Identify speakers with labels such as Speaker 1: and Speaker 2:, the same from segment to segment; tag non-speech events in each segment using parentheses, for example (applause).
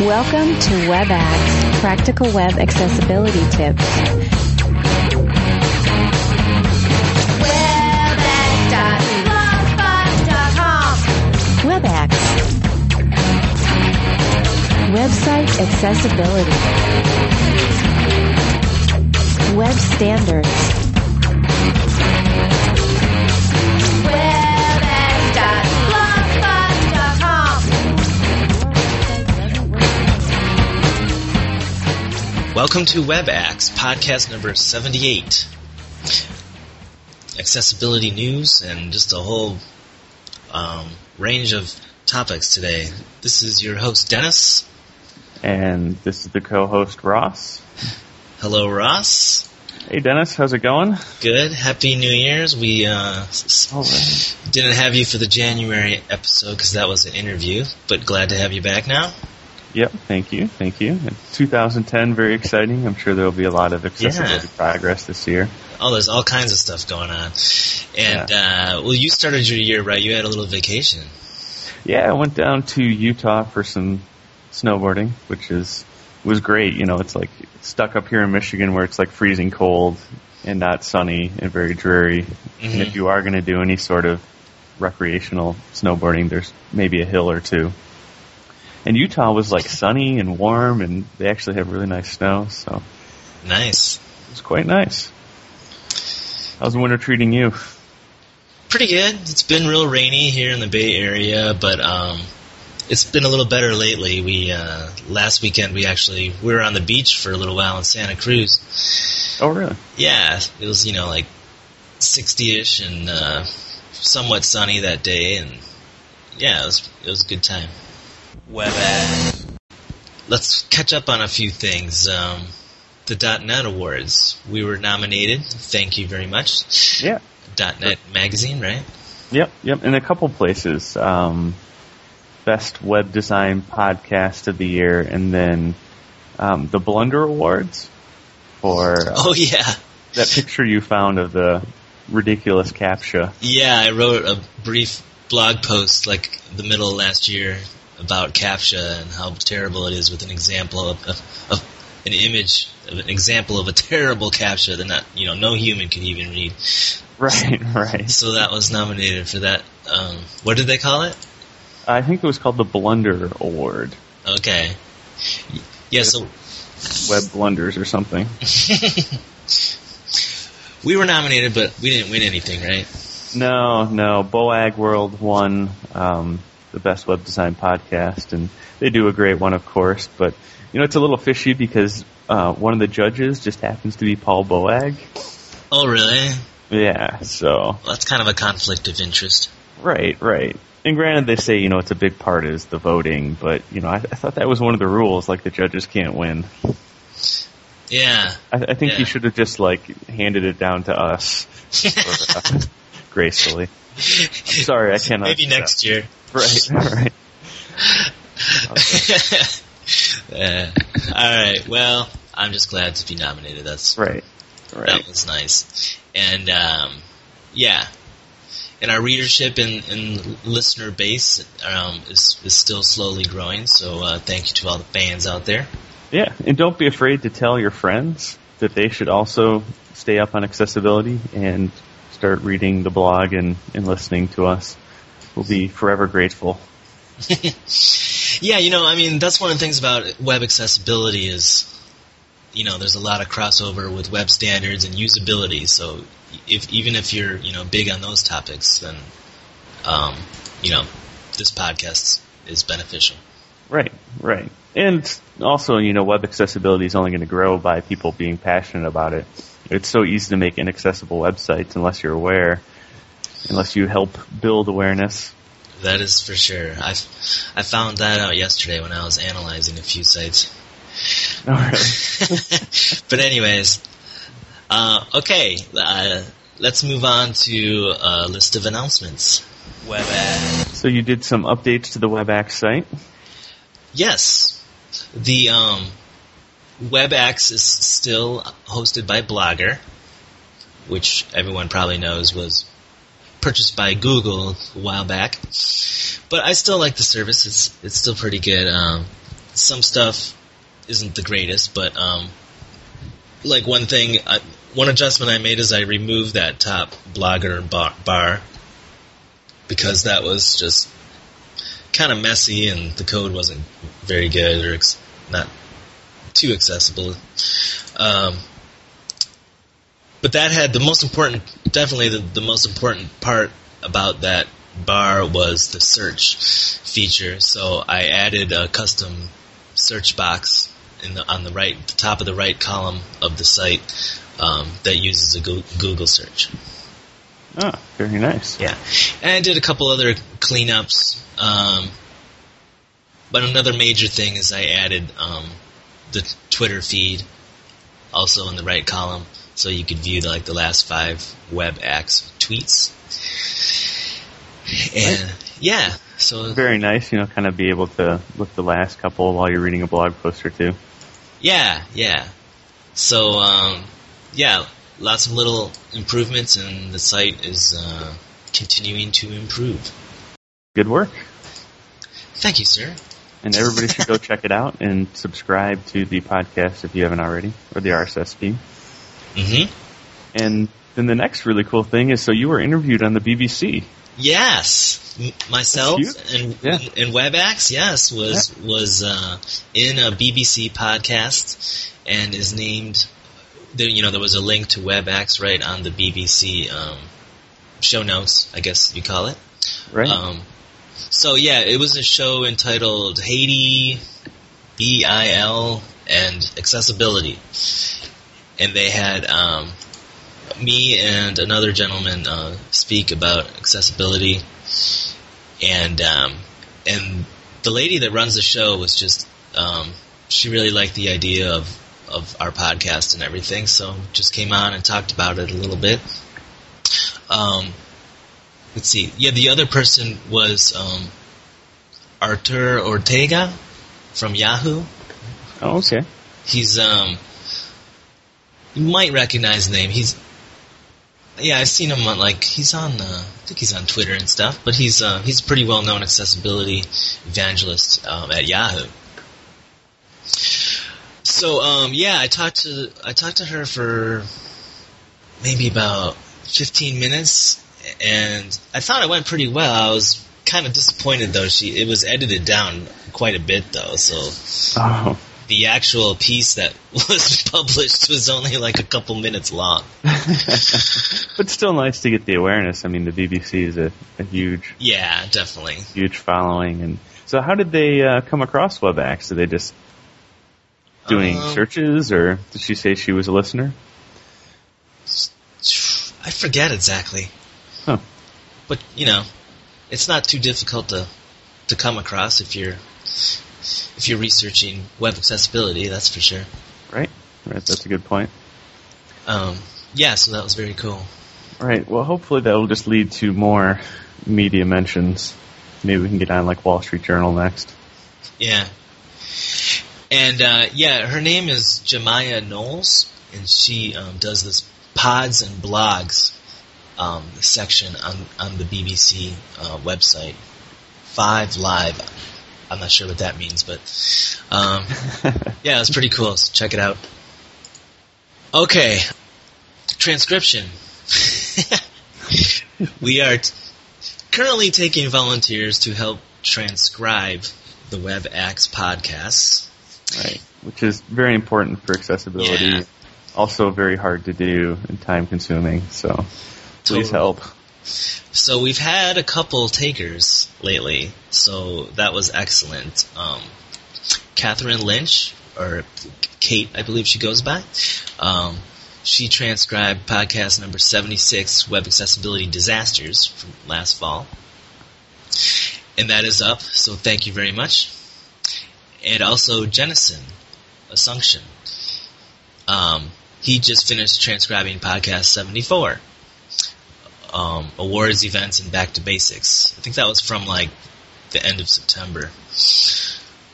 Speaker 1: Welcome to Web Axe, practical web accessibility tips. Web Axe. Website accessibility. Web standards.
Speaker 2: Welcome to Web Axe, podcast number 78. Accessibility news and just a whole um, range of topics today. This is your host, Dennis.
Speaker 3: And this is the co-host Ross.
Speaker 2: Hello, Ross.
Speaker 3: Hey Dennis, how's it going?
Speaker 2: Good. Happy New Year's. We uh, s-
Speaker 3: All right.
Speaker 2: didn't have you for the January episode because that was an interview, but glad to have you back now.
Speaker 3: Yep, thank you, thank you. And 2010, very exciting. I'm sure there'll be a lot of accessibility
Speaker 2: Yeah.
Speaker 3: progress this year.
Speaker 2: Oh, there's all kinds of stuff going on. And, uh, well, you started your year right. You had a little vacation.
Speaker 3: Yeah, I went down to Utah for some snowboarding, which is was great. You know, it's like stuck up here in Michigan where it's like freezing cold and not sunny and very dreary. And
Speaker 2: Mhm.
Speaker 3: if you are going to do any sort of recreational snowboarding, there's maybe a hill or two. And Utah was like sunny and warm, and they actually have really nice snow, so
Speaker 2: Nice.
Speaker 3: it was quite nice. How's the winter treating you?
Speaker 2: Pretty good. It's been real rainy here in the Bay Area, but um, it's been a little better lately. We uh, last weekend we actually we were on the beach for a little while in Santa Cruz.
Speaker 3: Oh, really?
Speaker 2: Yeah, it was you know like sixty-ish and uh, somewhat sunny that day, and yeah, it was it was a good time. Web Axe. Let's catch up on a few things. Um, the .NET Awards. We were nominated. Thank you very much.
Speaker 3: Yeah.
Speaker 2: .NET Magazine, right?
Speaker 3: Yep, yep. In a couple places, um, best web design podcast of the year, and then um, the Blunder Awards for uh, (laughs)
Speaker 2: Oh yeah,
Speaker 3: that picture you found of the ridiculous captcha.
Speaker 2: yeah. I wrote a brief blog post like the middle of last year about CAPTCHA and how terrible it is with an example of, of, of an image of an example of a terrible CAPTCHA that not you know no human could even read.
Speaker 3: Right, (laughs) right.
Speaker 2: So that was nominated for that. Um, what did they call it?
Speaker 3: I think it was called the Blunder Award,
Speaker 2: Okay. Yeah, so
Speaker 3: web blunders or something. (laughs)
Speaker 2: we were nominated, but we didn't win anything, right?
Speaker 3: No, no. Boagworld won um, the best web design podcast, and they do a great one, of course. But you know, it's a little fishy because uh, one of the judges just happens to be Paul Boag.
Speaker 2: Oh, really?
Speaker 3: Yeah, so
Speaker 2: Well, that's kind of a conflict of interest.
Speaker 3: right, right. And granted, they say you know it's a big part is the voting, but you know I, I thought that was one of the rules. Like the judges can't win.
Speaker 2: Yeah.
Speaker 3: I, I think
Speaker 2: Yeah.
Speaker 3: you should have just like handed it down to us or, (laughs) uh, gracefully. I'm sorry, I cannot.
Speaker 2: Maybe next year.
Speaker 3: Right, right. (laughs)
Speaker 2: Uh, all right. Well, I'm just glad to be nominated. That's
Speaker 3: Right, right.
Speaker 2: that was nice. And um, yeah, and our readership and, and listener base um, is is still slowly growing. So uh, thank you to all the fans out there.
Speaker 3: Yeah, and don't be afraid to tell your friends that they should also stay up on accessibility and start reading the blog and, and listening to us. We'll be forever grateful. (laughs)
Speaker 2: Yeah, you know, I mean, that's one of the things about web accessibility is, you know, there's a lot of crossover with web standards and usability. So, if even if you're, you know, big on those topics, then, um, you know, this podcast is beneficial.
Speaker 3: Right, right. And also, you know, web accessibility is only going to grow by people being passionate about it. It's so easy to make inaccessible websites unless you're aware, unless you help build awareness.
Speaker 2: That is for sure. I I found that out yesterday when I was analyzing a few sites.
Speaker 3: Oh, really? (laughs) (laughs)
Speaker 2: but anyways, uh, okay, uh, let's move on to a list of announcements. Web Axe.
Speaker 3: So you did some updates to the Web Axe site.
Speaker 2: Yes, the um, Web Axe is still hosted by Blogger, which everyone probably knows was purchased by Google a while back. But I still like the service. It's it's still pretty good. Um, some stuff isn't the greatest, but um, like one thing, I, one adjustment I made is I removed that top blogger bar, bar because that was just kind of messy and the code wasn't very good or ex- not too accessible. Um, but that had the most important, definitely the, the most important part about that bar was the search feature. So I added a custom search box in the, on the right, the top of the right column of the site um, that uses a Google search.
Speaker 3: Oh, very nice.
Speaker 2: Yeah, and I did a couple other cleanups. Um, but another major thing is I added um, the Twitter feed also in the right column, so you could view the, like the last five Web Axe tweets. And yeah, so
Speaker 3: very nice. You know, kind of be able to look the last couple while you're reading a blog post or two.
Speaker 2: Yeah, yeah. So um, yeah, lots of little improvements, and the site is uh, continuing to improve.
Speaker 3: Good work.
Speaker 2: Thank you, sir.
Speaker 3: And everybody should go (laughs) check it out and subscribe to the podcast if you haven't already, or the RSS feed.
Speaker 2: Mm-hmm.
Speaker 3: And then the next really cool thing is, so you were interviewed on the BBC.
Speaker 2: Yes, myself and yeah. and Web Axe, yes, was yeah. was uh, in a BBC podcast and is named. There, you know, there was a link to Web Axe right on the BBC um, show notes, I guess you call it.
Speaker 3: Right.
Speaker 2: Um, so yeah, it was a show entitled Haiti, BIL, and Accessibility, and they had um, me and another gentleman uh, speak about accessibility, and um, and the lady that runs the show was just um, she really liked the idea of of our podcast and everything, so just came on and talked about it a little bit. Um, let's see, yeah, the other person was um, Artur Ortega from Yahoo.
Speaker 3: Oh, okay.
Speaker 2: He's um, you might recognize the name. He's yeah, I've seen him on like he's on uh, I think he's on Twitter and stuff, but he's uh, he's a pretty well known accessibility evangelist um, at Yahoo. So um, yeah, I talked to I talked to her for maybe about 15 minutes, and I thought it went pretty well. I was kind of disappointed though. She it was edited down quite a bit though, so
Speaker 3: oh
Speaker 2: the actual piece that (laughs) was published was only like a couple minutes long. (laughs)
Speaker 3: but still nice to get the awareness. I mean, the BBC is a, a huge,
Speaker 2: yeah, definitely
Speaker 3: huge following. And so, how did they uh, come across Web Axe? Did they just doing um, searches, or did she say she was a listener?
Speaker 2: I forget exactly.
Speaker 3: Huh.
Speaker 2: But you know, it's not too difficult to to come across if you're if you're researching web accessibility, that's for sure.
Speaker 3: Right, right. That's a good point.
Speaker 2: Um, yeah, so that was very cool.
Speaker 3: Right. Well, hopefully that will just lead to more media mentions. Maybe we can get on like Wall Street Journal next.
Speaker 2: Yeah. And uh, yeah, her name is Jamillah Knowles, and she um, does this pods and blogs um, section on on the BBC uh, website. Five Live I'm not sure what that means, but um, (laughs) yeah, it's pretty cool. So check it out. Okay, transcription. (laughs) we are t- currently taking volunteers to help transcribe the Web Axe podcasts.
Speaker 3: Right, which is very important for accessibility. Yeah. Also, very hard to do and time consuming. So, please totally. help.
Speaker 2: So we've had a couple takers lately, so that was excellent. Um, Catherine Lynch, or Kate, I believe she goes by. Um, she transcribed podcast number 76, Web Accessibility Disasters, from last fall. And that is up, so thank you very much. And also Jennison, Asuncion. Um, he just finished transcribing podcast 74 um, awards events and back to basics. I think that was from like the end of September.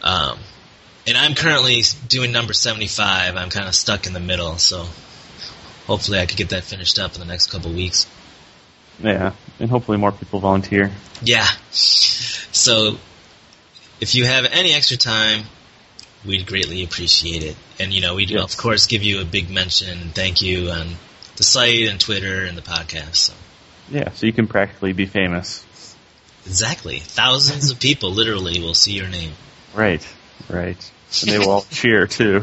Speaker 2: Um, and I'm currently doing number 75. I'm kind of stuck in the middle, so hopefully I could get that finished up in the next couple weeks.
Speaker 3: Yeah, and hopefully more people volunteer.
Speaker 2: Yeah. So if you have any extra time, we'd greatly appreciate it. And you know, we'd
Speaker 3: Yes.
Speaker 2: of course give you a big mention and thank you on the site and Twitter and the podcast. So.
Speaker 3: Yeah, so you can practically be famous.
Speaker 2: Exactly, thousands of people literally will see your name.
Speaker 3: Right, right. And they will all (laughs) cheer too. (laughs)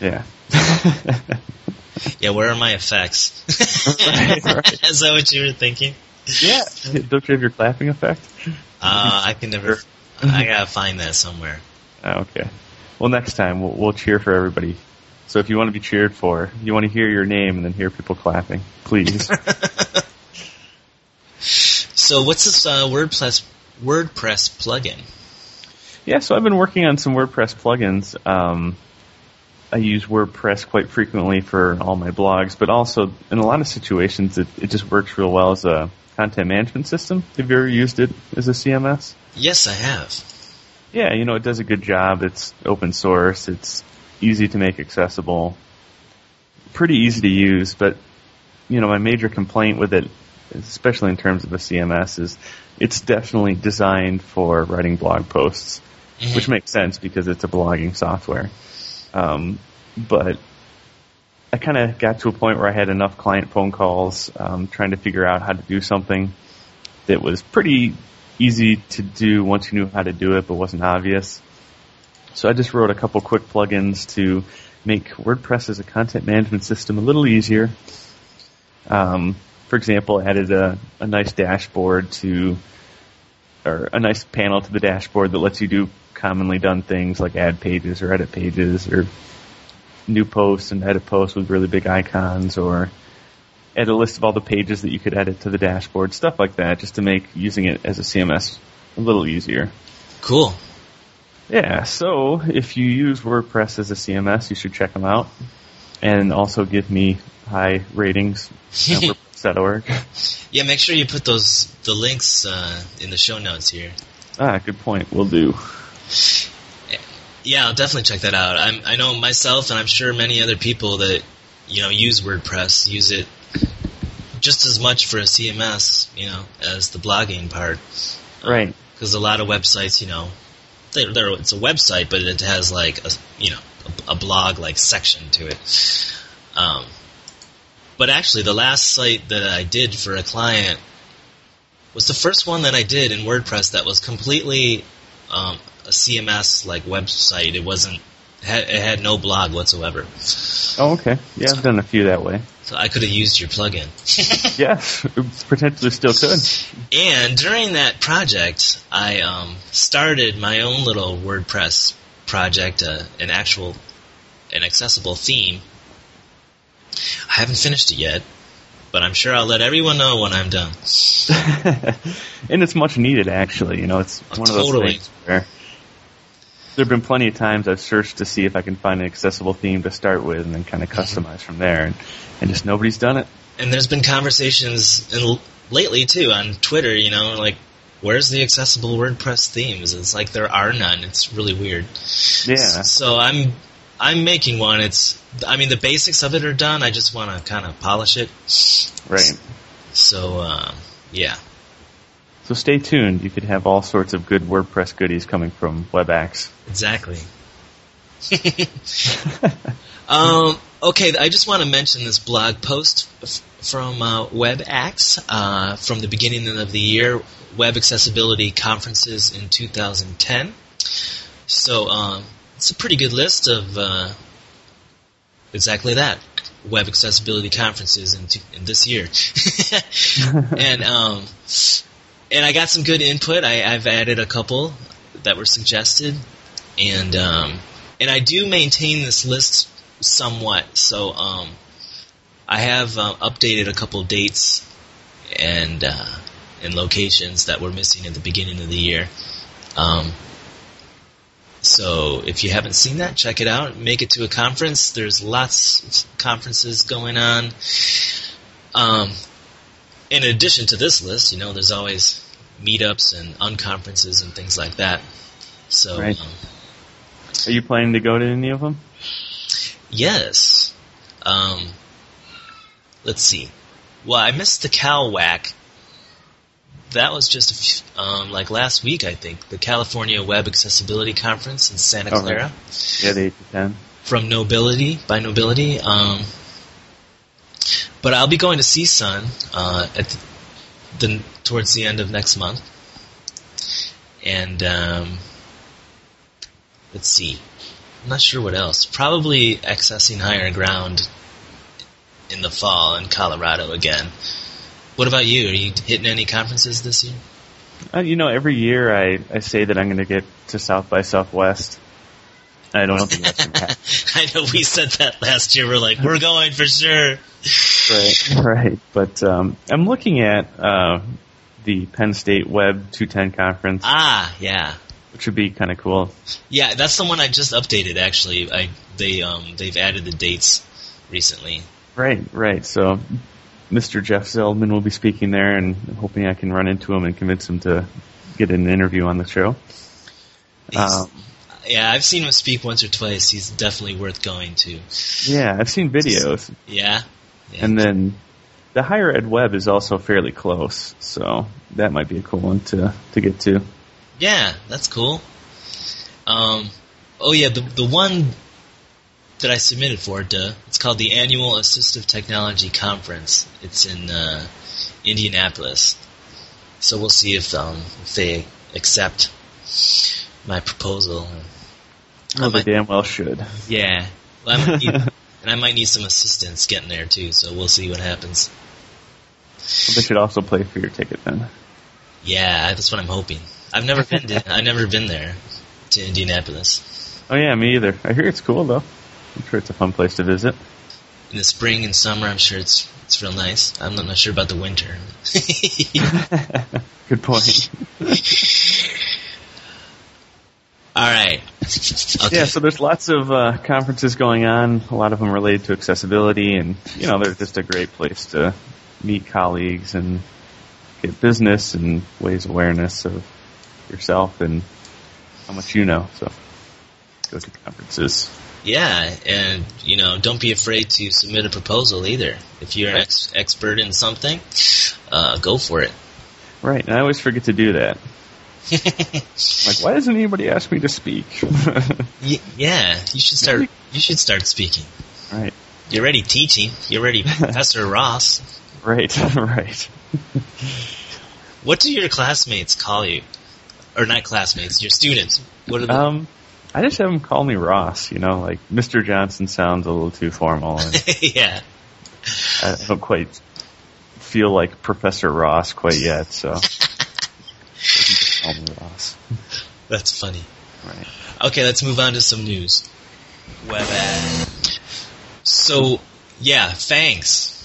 Speaker 3: yeah.
Speaker 2: Yeah, where are my effects? (laughs)
Speaker 3: Right, right.
Speaker 2: Is that what you were thinking?
Speaker 3: yeah. Don't you have your clapping effect?
Speaker 2: Uh, I can never. I gotta find that somewhere.
Speaker 3: Oh, okay. Well, next time we'll, we'll cheer for everybody. So if you want to be cheered for, you want to hear your name and then hear people clapping, please. (laughs)
Speaker 2: So, what's this uh, WordPress WordPress plugin?
Speaker 3: yeah, so I've been working on some WordPress plugins. Um, I use WordPress quite frequently for all my blogs, but also in a lot of situations it, it just works real well as a content management system. Have you ever used it as a CMS?
Speaker 2: Yes, I have.
Speaker 3: Yeah, you know, it does a good job. It's open source. It's easy to make accessible. Pretty easy to use, but, you know, my major complaint with it, especially in terms of a CMS, is it's definitely designed for writing blog posts,
Speaker 2: Mhm.
Speaker 3: which makes sense because it's a blogging software. Um, but I kind of got to a point where I had enough client phone calls um, trying to figure out how to do something that was pretty easy to do once you knew how to do it, but wasn't obvious. So I just wrote a couple quick plugins to make WordPress as a content management system a little easier. Um, for example, added a, a nice dashboard to, or a nice panel to the dashboard that lets you do commonly done things like add pages or edit pages or new posts and edit posts with really big icons or add a list of all the pages that you could edit to the dashboard, stuff like that, just to make using it as a CMS a little easier.
Speaker 2: Cool.
Speaker 3: Yeah, so if you use WordPress as a CMS, you should check them out. And also give me high ratings at (laughs) WordPress.org.
Speaker 2: Yeah, make sure you put those the links uh, in the show notes here.
Speaker 3: ah, good point. We'll do.
Speaker 2: Yeah, I'll definitely check that out. I'm, I know myself, and I'm sure many other people that you know use WordPress use it just as much for a CMS, you know, as the blogging part.
Speaker 3: Right.
Speaker 2: Because a lot of websites, you know, they're, they're, it's a website, but it has like a you know a, a blog like section to it. Um, but actually, the last site that I did for a client was the first one that I did in WordPress that was completely um, a CMS like website. It wasn't it had, no blog whatsoever,
Speaker 3: Oh, okay. Yeah, I've done a few that way.
Speaker 2: so I could have used your plugin. (laughs)
Speaker 3: Yes, potentially still could.
Speaker 2: And during that project, I um, started my own little WordPress project, uh, an actual, an accessible theme. I haven't finished it yet, but I'm sure I'll let everyone know when I'm done. (laughs)
Speaker 3: and it's much needed, actually. You know, it's
Speaker 2: Oh,
Speaker 3: one of those things where there have been plenty of times I've searched to see if I can find an accessible theme to start with, and then kind of
Speaker 2: Mm-hmm.
Speaker 3: customize from there, and, and just nobody's done it.
Speaker 2: And there's been conversations in, lately too on Twitter, you know, like, where's the accessible WordPress themes? It's like there are none. It's really weird.
Speaker 3: Yeah.
Speaker 2: So I'm I'm making one. It's I mean the basics of it are done. I just want to kind of polish it.
Speaker 3: Right.
Speaker 2: So uh, yeah,
Speaker 3: So stay tuned. You could have all sorts of good WordPress goodies coming from Web Axe.
Speaker 2: exactly. (laughs) (laughs) um, okay, I just want to mention this blog post from uh, Web Axe uh, from the beginning of the year, Web Accessibility Conferences in 2010. So um, it's a pretty good list of uh, exactly that. Web accessibility conferences in, t- in this year, (laughs) and um, and I got some good input. I, I've added a couple that were suggested, and um, and I do maintain this list somewhat. So um, I have uh, updated a couple dates and uh, and locations that were missing at the beginning of the year. Um, so if you haven't seen that, check it out. Make it to a conference. There's lots of conferences going on. Um, in addition to this list, you know, there's always meetups and unconferences and things like that. So
Speaker 3: Right.
Speaker 2: um,
Speaker 3: Are you planning to go to any of them?
Speaker 2: Yes. Um, let's see. Well, I missed the CalWAC that was just a few, um, like last week, I think, the California Web Accessibility Conference in Santa
Speaker 3: Oh, right.
Speaker 2: Clara
Speaker 3: Yeah, the eight to ten.
Speaker 2: from Knowbility by Knowbility. Um, but I'll be going to CSUN uh, at the, towards the end of next month, and um, let's see. I'm not sure what else. Probably accessing higher ground in the fall in Colorado again. What about you? Are you hitting any conferences this year?
Speaker 3: Uh, you know, every year I, I say that I'm going to get to South by Southwest. I don't think that's going to happen. (laughs)
Speaker 2: I know we said that last year. We're like, we're going for sure.
Speaker 3: Right, right. But um, I'm looking at uh, the Penn State Web 210 conference,
Speaker 2: Ah, yeah.
Speaker 3: which would be kind of cool.
Speaker 2: Yeah, that's the one I just updated. Actually, I they um they've added the dates recently.
Speaker 3: Right, right. So Mr. Jeff Zeldman will be speaking there, and I'm hoping I can run into him and convince him to get an interview on the show. Um,
Speaker 2: yeah, I've seen him speak once or twice. He's definitely worth going to.
Speaker 3: yeah, I've seen videos,
Speaker 2: Yeah, yeah.
Speaker 3: and then the higher ed web is also fairly close, so that might be a cool one to to get to.
Speaker 2: yeah, that's cool. Um, oh yeah, the the one that I submitted for, duh, it's called the Annual Assistive Technology Conference. It's in uh, Indianapolis. So we'll see if um if they accept my proposal. I
Speaker 3: Well, they
Speaker 2: might-
Speaker 3: damn well should.
Speaker 2: Yeah. Well, I might need, (laughs) and I might need some assistance getting there too, so we'll see what happens.
Speaker 3: Well, they should also play for your ticket then.
Speaker 2: Yeah, that's what I'm hoping. I've never been to, I've never been there to Indianapolis.
Speaker 3: Oh yeah, me either. I hear it's cool though. I'm sure it's a fun place to visit.
Speaker 2: In the spring and summer, I'm sure it's it's real nice. I'm not sure about the winter. (laughs) (laughs)
Speaker 3: Good point.
Speaker 2: All right. Okay.
Speaker 3: Yeah, so there's lots of uh, conferences going on. A lot of them related to accessibility, and you know they're just a great place to meet colleagues and get business and raise awareness of yourself and how much you know. So go to conferences.
Speaker 2: Yeah, and you know, don't be afraid to submit a proposal either. If you're an ex- expert in something, uh, go for it.
Speaker 3: Right, and I always forget to do that. (laughs) Like, why doesn't anybody ask me to speak? (laughs)
Speaker 2: Y- yeah, you should start. (laughs) You should start speaking.
Speaker 3: right,
Speaker 2: You're already teaching. You're already Professor Ross.
Speaker 3: right, right.
Speaker 2: What do your classmates call you? Or not classmates, your students. What are
Speaker 3: Um, I just have them call me Ross. You know, like Mr. Johnson sounds a little too formal,
Speaker 2: yeah.
Speaker 3: I don't quite feel like Professor Ross quite yet. So you can just call.
Speaker 2: That's funny.
Speaker 3: Right.
Speaker 2: Okay, let's move on to some news. Web Axe. So, yeah, Fangs.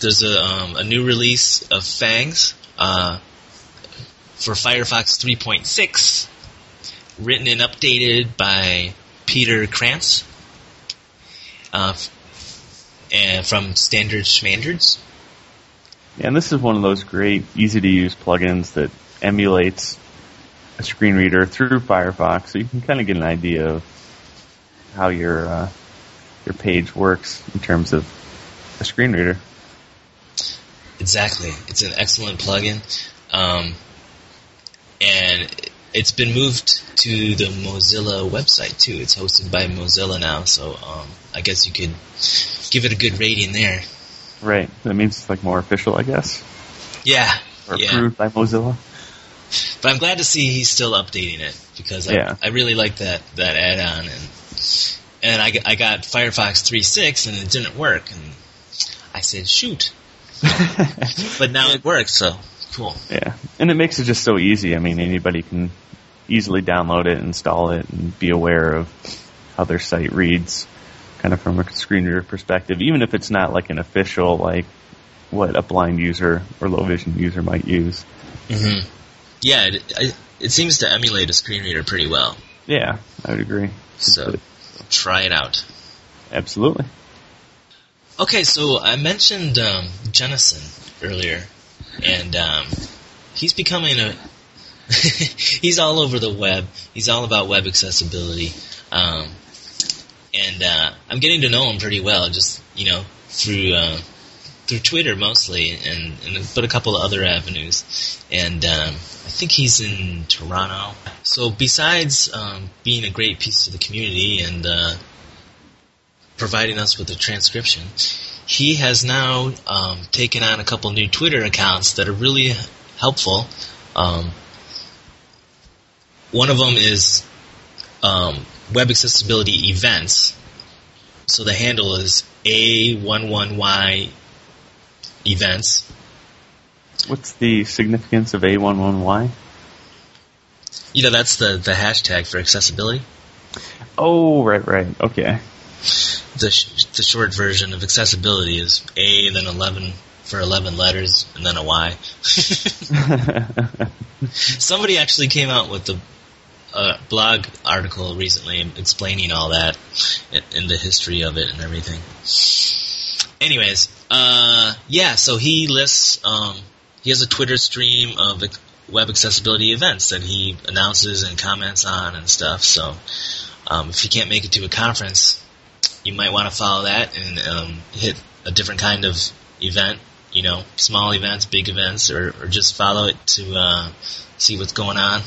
Speaker 2: There's a um, a new release of Fangs uh, for Firefox 3.6, written and updated by Peter Krantz, uh, and from Standard Schmandards.
Speaker 3: Yeah, and this is one of those great, easy to use plugins that emulates a screen reader through Firefox, so you can kind of get an idea of how your uh, your page works in terms of a screen reader.
Speaker 2: Exactly. It's an excellent plugin. Um, and it's been moved to the Mozilla website too. It's hosted by Mozilla now, so um, I guess you could give it a good rating there.
Speaker 3: Right. That means it's like more official, I guess,
Speaker 2: Yeah.
Speaker 3: or
Speaker 2: Yeah.
Speaker 3: approved by Mozilla.
Speaker 2: But I'm glad to see he's still updating it because I,
Speaker 3: Yeah.
Speaker 2: I really like that, that add-on and and I, got- I got Firefox 3.6 and it didn't work and I said shoot, (laughs) but now it works so cool.
Speaker 3: Yeah, and it makes it just so easy. I mean, anybody can easily download it, install it, and be aware of how their site reads, kind of from a screen reader perspective. Even if it's not like an official, like what a blind user or low vision user might use.
Speaker 2: hmm Yeah, it, I, it seems to emulate a screen reader pretty well.
Speaker 3: Yeah, I would agree.
Speaker 2: So try it out.
Speaker 3: Absolutely.
Speaker 2: Okay, so I mentioned um, Jennison earlier, and um, he's becoming a. (laughs) he's all over the web. He's all about web accessibility, um, and uh, I'm getting to know him pretty well. Just you know through uh, through Twitter mostly, and, and but a couple of other avenues. And um, I think he's in Toronto. So besides um, being a great piece of the community and uh, providing us with a transcription, he has now um, taken on a couple new Twitter accounts that are really helpful. Um, one of them is um, Web Accessibility Events. So the handle is A11Y Events.
Speaker 3: What's the significance of A11Y?
Speaker 2: You know, that's the, the hashtag for accessibility.
Speaker 3: Oh, right, right. Okay.
Speaker 2: The, sh- the short version of accessibility is A, then 11 for 11 letters, and then a Y. (laughs) (laughs) Somebody actually came out with a, a blog article recently explaining all that and the history of it and everything. Anyways, uh, yeah, so he lists, um, he has a Twitter stream of web accessibility events that he announces and comments on and stuff. So, um, if you can't make it to a conference, you might want to follow that and um, hit a different kind of event. You know, small events, big events, or, or just follow it to uh, see what's going on.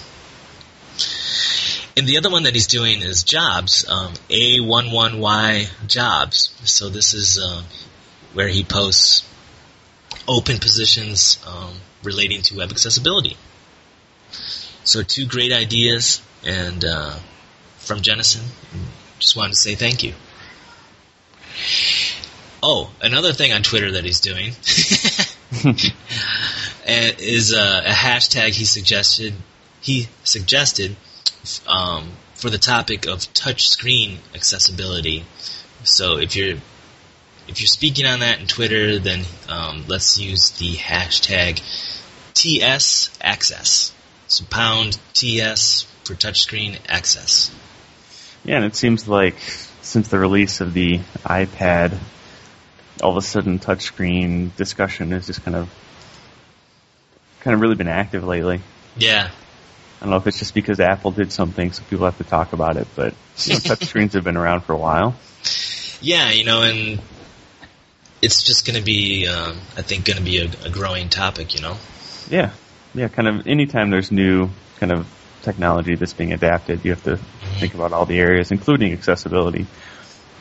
Speaker 2: And the other one that he's doing is jobs, um, A11Y jobs. So this is uh, where he posts open positions um, relating to web accessibility. So two great ideas, and uh, from Jennison, just wanted to say thank you. Oh, another thing on Twitter that he's doing (laughs) is uh, a hashtag he suggested. He suggested um, for the topic of touchscreen accessibility. So if you're if you're speaking on that in Twitter, then um, let's use the hashtag TS Access. So pound TS for touchscreen access.
Speaker 3: Yeah, and it seems like since the release of the iPad, all of a sudden touchscreen discussion has just kind of kind of really been active lately.
Speaker 2: Yeah.
Speaker 3: I don't know if it's just because Apple did something, so people have to talk about it, but you know, (laughs) touchscreens have been around for a while.
Speaker 2: Yeah, you know, and it's just going to be, um, I think, going to be a, a growing topic. You know.
Speaker 3: Yeah, yeah. Kind of anytime there's new kind of technology that's being adapted, you have to mm-hmm. think about all the areas, including accessibility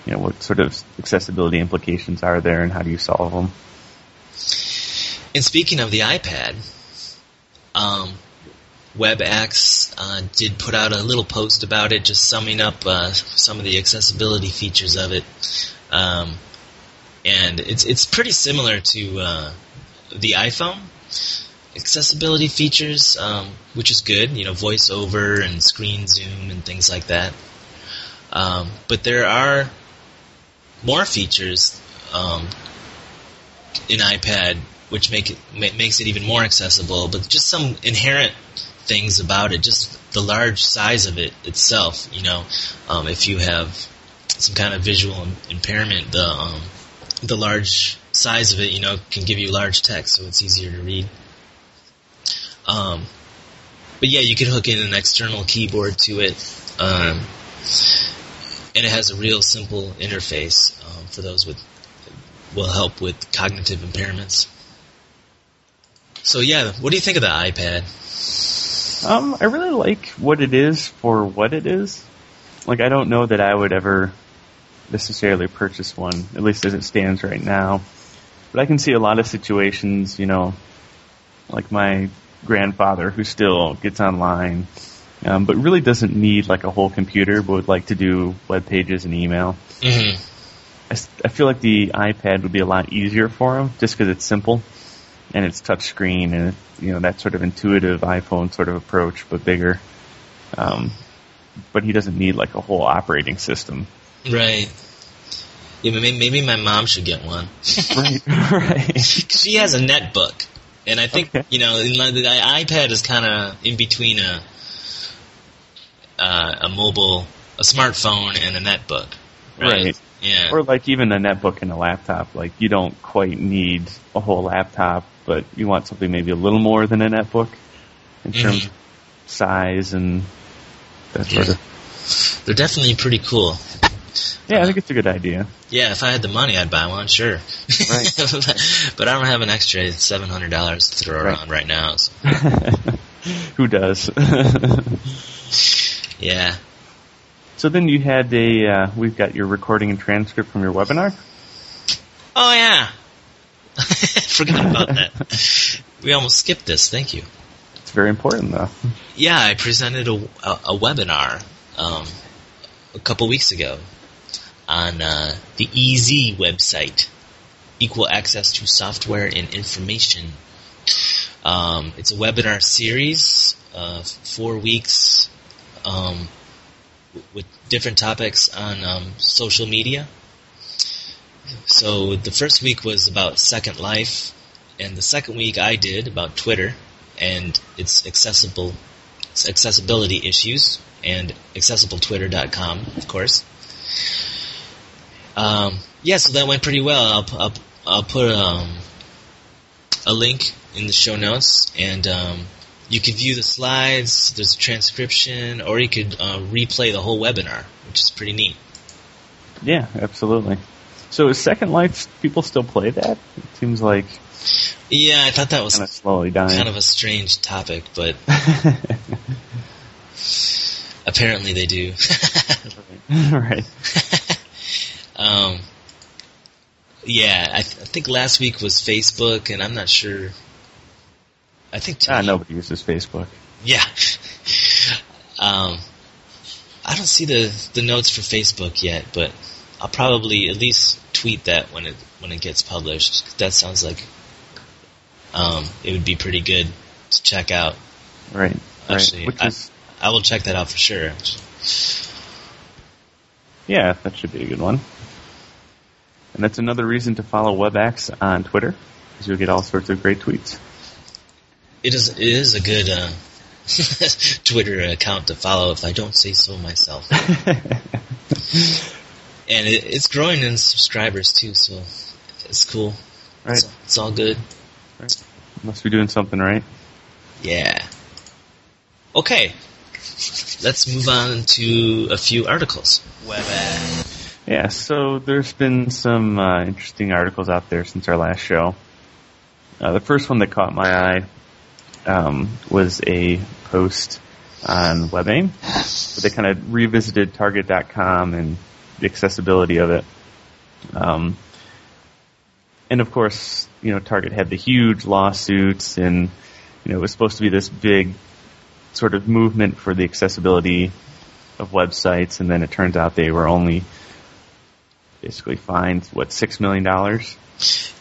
Speaker 3: you know, what sort of accessibility implications are there and how do you solve them?
Speaker 2: And speaking of the iPad, um, Web Axe uh, did put out a little post about it, just summing up uh, some of the accessibility features of it. Um, and it's it's pretty similar to uh, the iPhone accessibility features, um, which is good. You know, voiceover and screen zoom and things like that. Um, but there are more features um, in iPad, which make it makes it even more accessible. But just some inherent things about it, just the large size of it itself. You know, um, if you have some kind of visual impairment, the um, the large size of it, you know, can give you large text, so it's easier to read. Um, but yeah, you could hook in an external keyboard to it. Um, and it has a real simple interface um, for those with will help with cognitive impairments. So yeah, what do you think of the iPad?
Speaker 3: Um, I really like what it is for what it is. Like I don't know that I would ever necessarily purchase one, at least as it stands right now. But I can see a lot of situations, you know, like my grandfather who still gets online um, but really doesn't need like a whole computer, but would like to do web pages and email.
Speaker 2: Mm-hmm.
Speaker 3: I, I feel like the iPad would be a lot easier for him just because it's simple and it's touchscreen and you know that sort of intuitive iPhone sort of approach, but bigger. Um, but he doesn't need like a whole operating system.
Speaker 2: Right. Yeah, maybe, maybe my mom should get one.
Speaker 3: right, (laughs) right.
Speaker 2: she has a netbook, and I think okay. you know the iPad is kind of in between a uh, a mobile, a smartphone, and a netbook. Right? right. Yeah.
Speaker 3: Or like even a netbook and a laptop. Like you don't quite need a whole laptop, but you want something maybe a little more than a netbook in mm-hmm. terms of size and that sort yeah. of.
Speaker 2: They're definitely pretty cool.
Speaker 3: Yeah, I think it's a good idea.
Speaker 2: Yeah, if I had the money, I'd buy one, sure.
Speaker 3: Right. (laughs)
Speaker 2: but I don't have an extra seven hundred dollars to throw
Speaker 3: Right.
Speaker 2: around right now. So. (laughs)
Speaker 3: Who does? (laughs)
Speaker 2: Yeah.
Speaker 3: so then you had a, uh, we've got your recording and transcript from your webinar.
Speaker 2: Oh yeah. Forgot about that. We almost skipped this. Thank you.
Speaker 3: It's very important though.
Speaker 2: Yeah, I presented a, a, a webinar um, a couple weeks ago on uh, the EASI website, Equal Access to Software and Information. Um, it's a webinar series, uh, four weeks, um, with different topics on um, social media. So the first week was about Second Life, and the second week I did about Twitter and its accessible its accessibility issues and accessibletwitter.com, of course. Um, yeah, so that went pretty well. I'll, I'll, I'll put um, a link in the show notes, and um, you can view the slides. There's a transcription, or you could uh, replay the whole webinar, which is pretty neat.
Speaker 3: Yeah, absolutely. So is Second Life, people still play that? It seems like
Speaker 2: Yeah, I thought that was
Speaker 3: kind of slowly dying.
Speaker 2: kind of a strange topic, but (laughs) apparently they do. (laughs)
Speaker 3: right. (laughs)
Speaker 2: um, yeah, I, th- I think last week was Facebook, and I'm not sure. I think
Speaker 3: Ah, nobody uses Facebook.
Speaker 2: Yeah. (laughs) um, I don't see the the notes for Facebook yet, but I'll probably at least tweet that when it when it gets published. That sounds like um, it would be pretty good to check out.
Speaker 3: Right. Right.
Speaker 2: Actually,
Speaker 3: Which
Speaker 2: I-
Speaker 3: is,
Speaker 2: I will check that out for sure.
Speaker 3: yeah, that should be a good one. And that's another reason to follow Web Axe on Twitter, because you'll get all sorts of great tweets.
Speaker 2: It is it is a good uh, (laughs) Twitter account to follow, if I don't say so myself. (laughs) and it, it's growing in subscribers too, so it's cool.
Speaker 3: Right.
Speaker 2: It's, it's all good.
Speaker 3: Must be doing something right.
Speaker 2: Yeah. Okay. Let's move on to a few articles.
Speaker 3: Yeah, so there's been some uh, interesting articles out there since our last show. Uh, the first one that caught my eye um, was a post on WebAIM. They kind of revisited Target.com and the accessibility of it. Um, and of course, you know, Target had the huge lawsuits, and you know, it was supposed to be this big sort of movement for the accessibility of websites, and then it turns out they were only basically fined what six million dollars.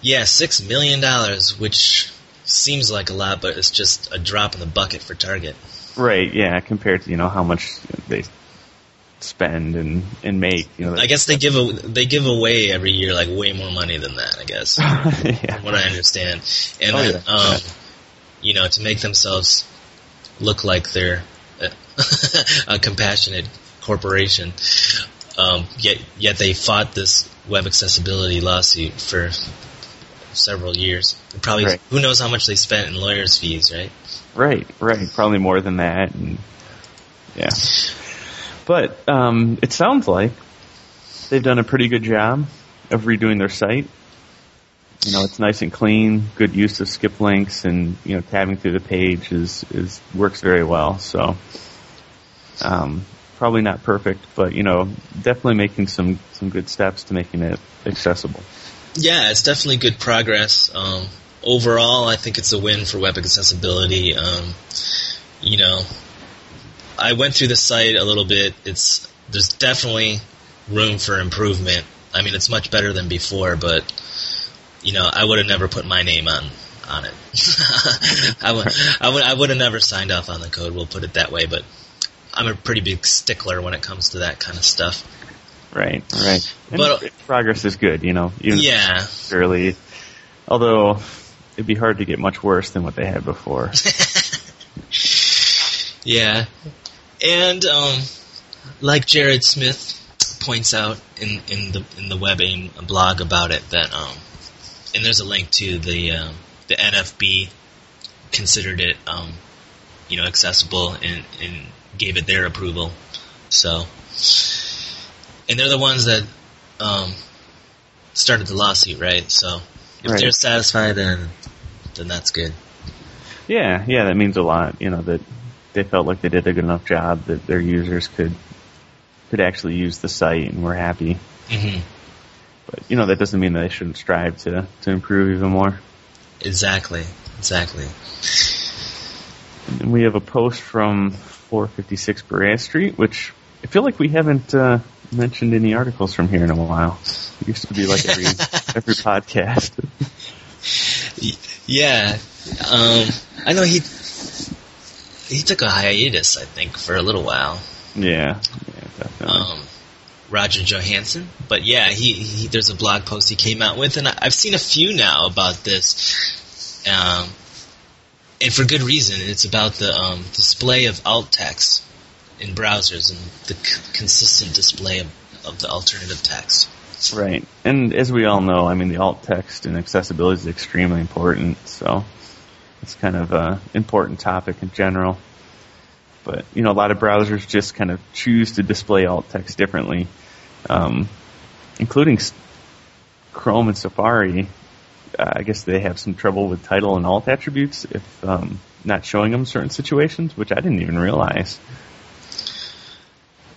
Speaker 2: Yeah, six million dollars, which seems like a lot, but it's just a drop in the bucket for Target.
Speaker 3: Right. Yeah. Compared to you know how much they spend and and make. You know.
Speaker 2: I guess they give a, they give away every year like way more money than that. I guess, (laughs)
Speaker 3: yeah.
Speaker 2: from what I understand, and
Speaker 3: Oh,
Speaker 2: then,
Speaker 3: yeah.
Speaker 2: um, you know, to make themselves look like they're a (laughs) compassionate corporation, um, yet yet they fought this web accessibility lawsuit for several years. Probably
Speaker 3: Right.
Speaker 2: who knows how much they spent in lawyers' fees, right?
Speaker 3: Right, right. Probably more than that. And yeah. But um, it sounds like they've done a pretty good job of redoing their site. You know, it's nice and clean, good use of skip links, and you know, tabbing through the page is is works very well. So, um, probably not perfect, but you know, definitely making some some good steps to making it accessible.
Speaker 2: Yeah, it's definitely good progress. Um, overall, I think it's a win for web accessibility. Um, you know, I went through the site a little bit. It's there's definitely room for improvement. I mean, it's much better than before, but you know, I would have never put my name on on it. (laughs) I would I would I would have never signed off on the code. We'll put it that way. But I'm a pretty big stickler when it comes to that kind of stuff.
Speaker 3: Right, right. And
Speaker 2: But-
Speaker 3: progress is good, you know. Even
Speaker 2: Yeah.
Speaker 3: it's early. Although it'd be hard to get much worse than what they had before. (laughs)
Speaker 2: Yeah, and um, like Jared Smith points out in, in the in the WebAIM blog about it that um, and there's a link to the um, the NFB considered it um, you know accessible and, and gave it their approval. So and they're the ones that um, started the lawsuit, right? So if
Speaker 3: Right.
Speaker 2: they're satisfied, then then that's good.
Speaker 3: Yeah, yeah, that means a lot. You know that they felt like they did a good enough job that their users could could actually use the site and were happy.
Speaker 2: hmm
Speaker 3: But you know that doesn't mean that they shouldn't strive to to improve even more.
Speaker 2: Exactly, exactly.
Speaker 3: And we have a post from 456 Berea Street, which I feel like we haven't uh, mentioned any articles from here in a while. It used to be like every (laughs) every podcast.
Speaker 2: Yeah, um, I know he he took a hiatus, I think, for a little while.
Speaker 3: yeah, yeah, definitely.
Speaker 2: um, Roger Johansson. But yeah, he, he there's a blog post he came out with, and I, I've seen a few now about this, um, and for good reason. It's about the um, display of alt text in browsers and the c- consistent display of, of the alternative text.
Speaker 3: Right. And as we all know, I mean, the alt text and accessibility is extremely important, so it's kind of a important topic in general. But, you know, a lot of browsers just kind of choose to display alt text differently, um, including Chrome and Safari. Uh, I guess they have some trouble with title and alt attributes if um, not showing them certain situations, which I didn't even realize.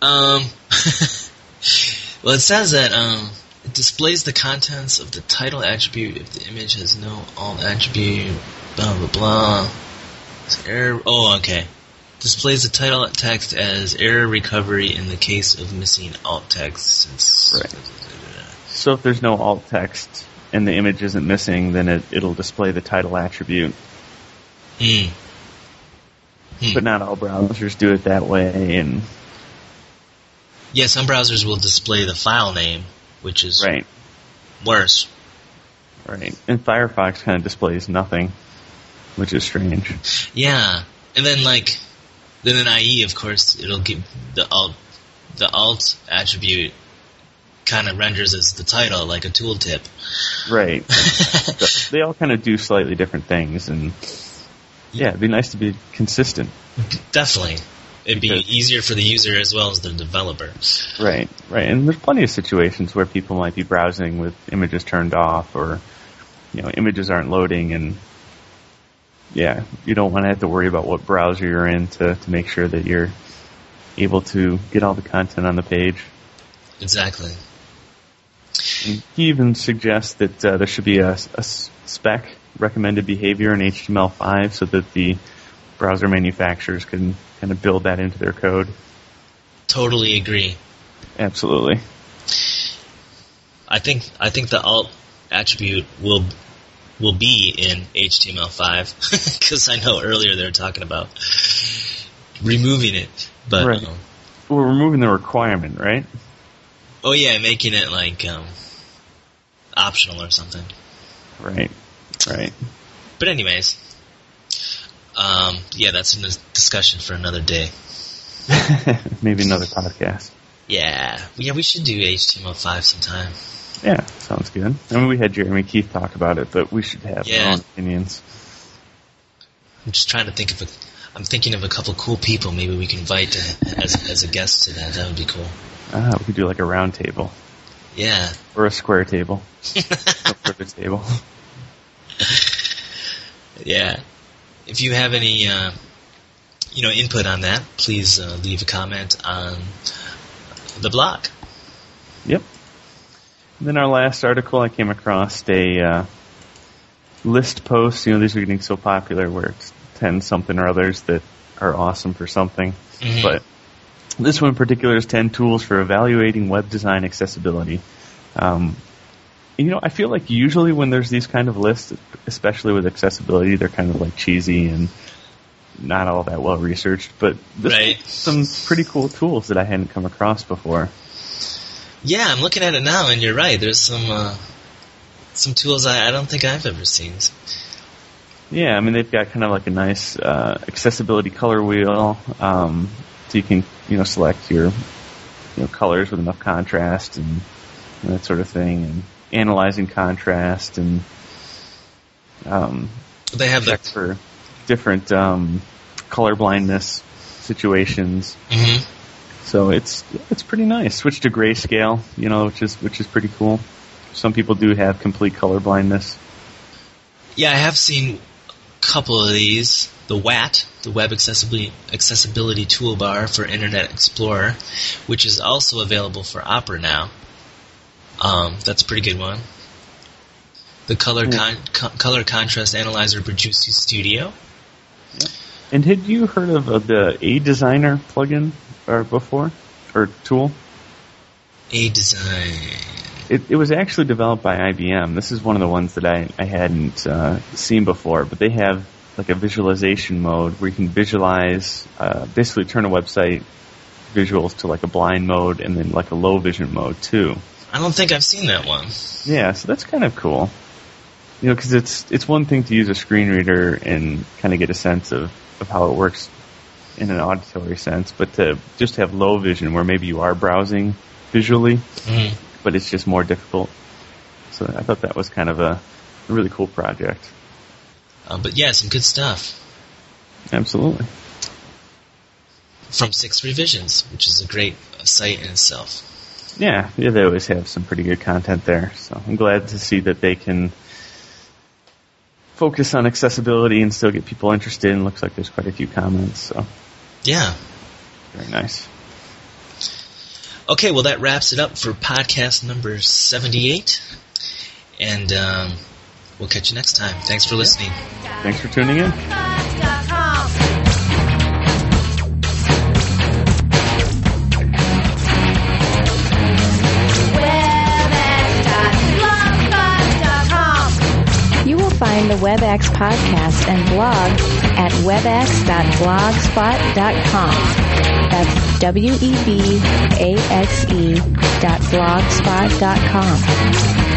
Speaker 2: Um, (laughs) well, it says that um, it displays the contents of the title attribute if the image has no alt attribute. Blah blah blah. It's error. Oh, okay. Displays the title text as error recovery in the case of missing alt text. Since
Speaker 3: Right. So if there's no alt text and the image isn't missing, then it, it'll display the title attribute.
Speaker 2: Hmm. Hmm.
Speaker 3: But not all browsers do it that way, and
Speaker 2: Yeah, some browsers will display the file name, which is
Speaker 3: right,
Speaker 2: worse.
Speaker 3: right. And Firefox kind of displays nothing, which is strange.
Speaker 2: Yeah, and then like, then in IE, of course, it'll give the alt, the alt attribute kind of renders as the title, like a tooltip.
Speaker 3: Right. (laughs) So they all kind of do slightly different things, and yeah, it'd be nice to be consistent.
Speaker 2: Definitely, it'd be
Speaker 3: Because-
Speaker 2: easier for the user as well as the developer.
Speaker 3: Right, right. And there's plenty of situations where people might be browsing with images turned off, or you know, images aren't loading, and yeah, you don't want to have to worry about what browser you're in to to make sure that you're able to get all the content on the page.
Speaker 2: Exactly.
Speaker 3: He even suggests that uh, there should be a spec recommended behavior in HTML5 so that the browser manufacturers can kind of build that into their code.
Speaker 2: Totally agree.
Speaker 3: Absolutely.
Speaker 2: I think I think the alt attribute will will be in HTML5 because (laughs) I know earlier they were talking about removing it, but
Speaker 3: Right.
Speaker 2: um,
Speaker 3: We're removing the requirement, right?
Speaker 2: Oh yeah, making it like um, optional or something.
Speaker 3: Right. Right.
Speaker 2: But anyways, um, yeah, that's a dis- discussion for another day. (laughs)
Speaker 3: Maybe another podcast.
Speaker 2: Yeah, yeah, we should do HTML5 sometime.
Speaker 3: Yeah, sounds good. I mean, we had Jeremy Keith talk about it, but we should have
Speaker 2: Yeah.
Speaker 3: our own opinions.
Speaker 2: I'm just trying to think of a. I'm thinking of a couple cool people maybe we can invite to, as as a guest to that. That would be cool.
Speaker 3: Ah, we could do like a round table
Speaker 2: Yeah.
Speaker 3: or a square table, (laughs) a table.
Speaker 2: yeah. If you have any, uh, you know, input on that, please uh, leave a comment on the blog.
Speaker 3: Yep. And then our last article, I came across a uh, list post. You know, these are getting so popular where it's 10 something or others that are awesome for something.
Speaker 2: Mhm.
Speaker 3: But this one in particular is 10 tools for evaluating web design accessibility. Um, you know, I feel like usually when there's these kind of lists, especially with accessibility, they're kind of like cheesy and not all that well researched. But this
Speaker 2: Right.
Speaker 3: some pretty cool tools that I hadn't come across before.
Speaker 2: Yeah, I'm looking at it now, and you're right. There's some uh, some tools I, I don't think I've ever seen.
Speaker 3: Yeah, I mean they've got kind of like a nice uh, accessibility color wheel, um, so you can you know select your you know colors with enough contrast and, and that sort of thing, and analyzing contrast and um,
Speaker 2: They have the.
Speaker 3: check for different um, color blindness situations.
Speaker 2: hmm
Speaker 3: So it's it's pretty nice. Switch to grayscale, you know, which is which is pretty cool. Some people do have complete color blindness.
Speaker 2: Yeah, I have seen a couple of these. The WAT, the Web Accessibility, Accessibility Toolbar for Internet Explorer, which is also available for Opera now. Um, that's a pretty good one. The Color
Speaker 3: Yeah.
Speaker 2: con- co- Color Contrast Analyzer Produce Studio.
Speaker 3: And had you heard of uh, the aDesigner plugin or before or tool?
Speaker 2: A Design.
Speaker 3: It, it was actually developed by IBM. This is one of the ones that I, I hadn't uh, seen before, but they have like a visualization mode where you can visualize, uh, basically turn a website visuals to like a blind mode and then like a low vision mode too.
Speaker 2: I don't think I've seen that one.
Speaker 3: Yeah, so that's kind of cool. You know, because it's it's one thing to use a screen reader and kind of get a sense of, of how it works in an auditory sense, but to just have low vision where maybe you are browsing visually,
Speaker 2: Mhm.
Speaker 3: but it's just more difficult. So I thought that was kind of a really cool project.
Speaker 2: Uh, but yeah, some good stuff
Speaker 3: Absolutely.
Speaker 2: from Six Revisions, which is a great site in itself.
Speaker 3: Yeah, yeah, they always have some pretty good content there. So I'm glad to see that they can focus on accessibility and still get people interested. And looks like there's quite a few comments. So
Speaker 2: Yeah.
Speaker 3: very nice.
Speaker 2: Okay, well, that wraps it up for podcast number 78. And um, we'll catch you next time. Thanks for listening.
Speaker 3: Thanks for tuning in.
Speaker 1: You will find the Web Axe podcast and blog at webaxe.blogspot.com. That's W-E-B-A-X-E dot blogspot dot com.